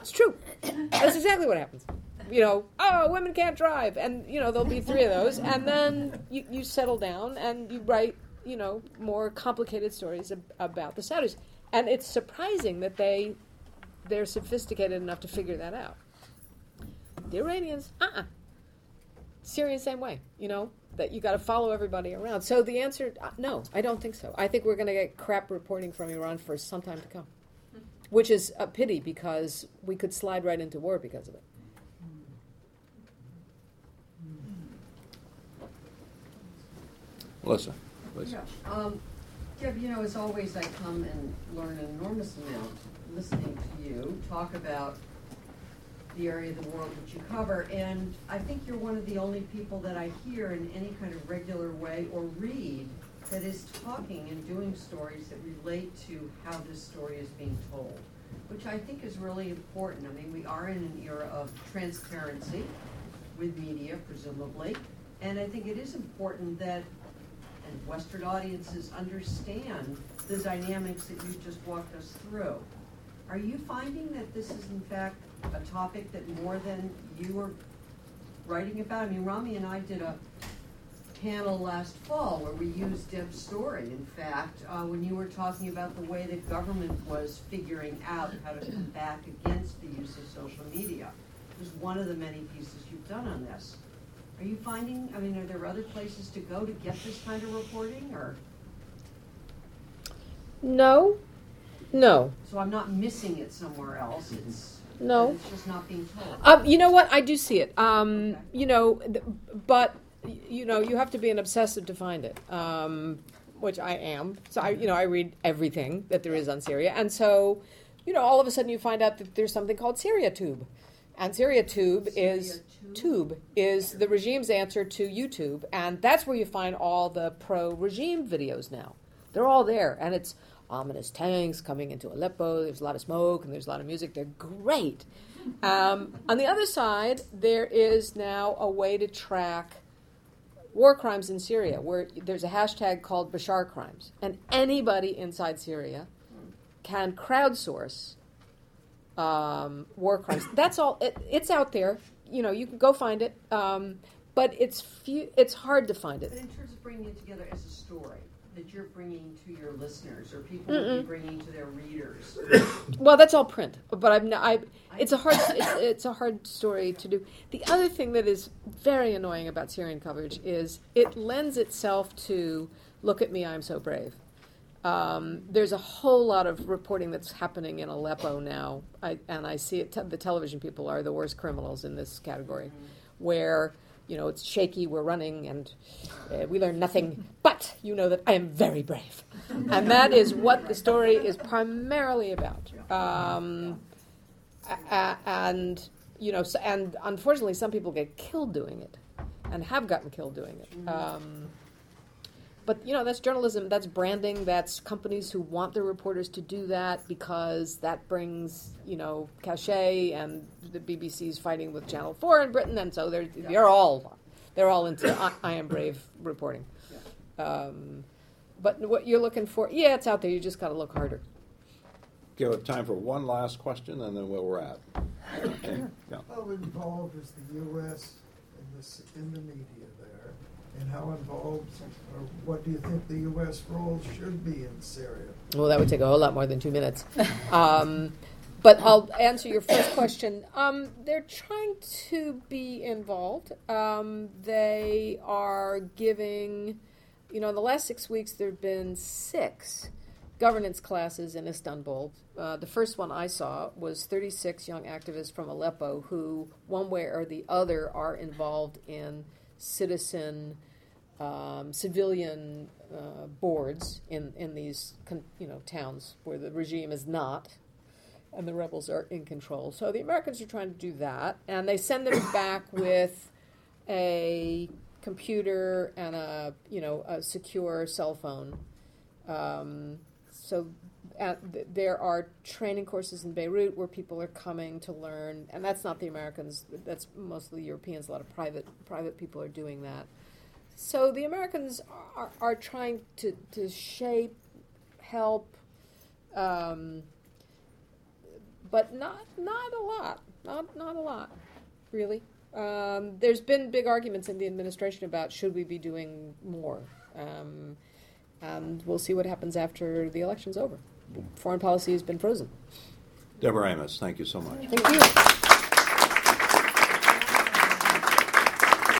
It's true. That's exactly what happens. You know, oh, women can't drive, and you know there'll be three of those, and then you, you settle down and you write, you know, more complicated stories ab- about the Saudis, and it's surprising that they they're sophisticated enough to figure that out. The Iranians, uh uh Syrians, same way, you know, that you got to follow everybody around. So the answer, uh, no, I don't think so. I think we're going to get crap reporting from Iran for some time to come, which is a pity because we could slide right into war because of it. Melissa, please. Yeah, um, Deb, you know, as always, I come and learn an enormous amount listening to you talk about the area of the world that you cover, and I think you're one of the only people that I hear in any kind of regular way or read that is talking and doing stories that relate to how this story is being told, which I think is really important. I mean, we are in an era of transparency with media, presumably, and I think it is important that and Western audiences understand the dynamics that you've just walked us through. Are you finding that this is in fact a topic that more than you are writing about? I mean, Rami and I did a panel last fall where we used Deb's story, in fact, uh, when you were talking about the way that government was figuring out how to back against the use of social media. It was one of the many pieces you've done on this. Are you finding, I mean, are there other places to go to get this kind of reporting, or? No, no, So I'm not missing it somewhere else, it's, no. it's just not being told. Um, you know what? I do see it. Um, Okay. you know, th- but you know, you have to be an obsessive to find it, um, which I am. So I, you know, I read everything that there is on Syria, and so, you know, all of a sudden you find out that there's something called Syria Tube, and Syria Tube is Tube is the regime's answer to YouTube, and that's where you find all the pro-regime videos now. They're all there, and it's ominous tanks coming into Aleppo. There's a lot of smoke and there's a lot of music. They're great. Um, on the other side, there is now a way to track war crimes in Syria, where there's a hashtag called Bashar crimes, and anybody inside Syria can crowdsource um, war crimes. That's all. It, it's out there. You know, you can go find it, um, but it's few, It's hard to find it. But in terms of bringing it together as a story that you're bringing to your listeners or people be bringing to their readers. Well, that's all print, but I'm not. I. It's a hard. It's, it's a hard story to do. The other thing that is very annoying about Syrian coverage is it lends itself to "Look at me, I'm so brave." Um, there's a whole lot of reporting that's happening in Aleppo now, I, and I see it. Te- the television people are the worst criminals in this category, where you know it's shaky, we're running, and uh, we learn nothing. But you know that I am very brave, and that is what the story is primarily about. Um, a- a- and you know, s and unfortunately, some people get killed doing it, and have gotten killed doing it. Um, but you know that's journalism that's branding that's companies who want their reporters to do that because that brings you know cachet and the bbc's fighting with channel 4 in britain and so they're they're all they're all into I, I am brave reporting um, but what you're looking for yeah it's out there you just got to look harder Okay, we have time for one last question, and then we'll wrap. Okay, yeah. How involved is the U.S. in this, in the media there? And how involved, or what do you think the U.S. role should be in Syria? Well, that would take a whole lot more than two minutes. Um, but I'll answer your first question. Um, they're trying to be involved. Um, they are giving, you know, in the last six weeks, there have been six governance classes in Istanbul. Uh, the first one I saw was 36 young activists from Aleppo who, one way or the other, are involved in citizen um, civilian uh, boards in, in these con- you know towns where the regime is not and the rebels are in control. So the Americans are trying to do that, and they send them back with a computer and a you know a secure cell phone. Um, so th- there are training courses in Beirut where people are coming to learn, and that's not the Americans. That's mostly Europeans. A lot of private private people are doing that. So the Americans are, are trying to, to shape, help, um, but not not a lot. Not not a lot, really. Um, there's been big arguments in the administration about should we be doing more, um, and we'll see what happens after the election's over. Foreign policy has been frozen. Deborah Amos, thank you so much. Thank you.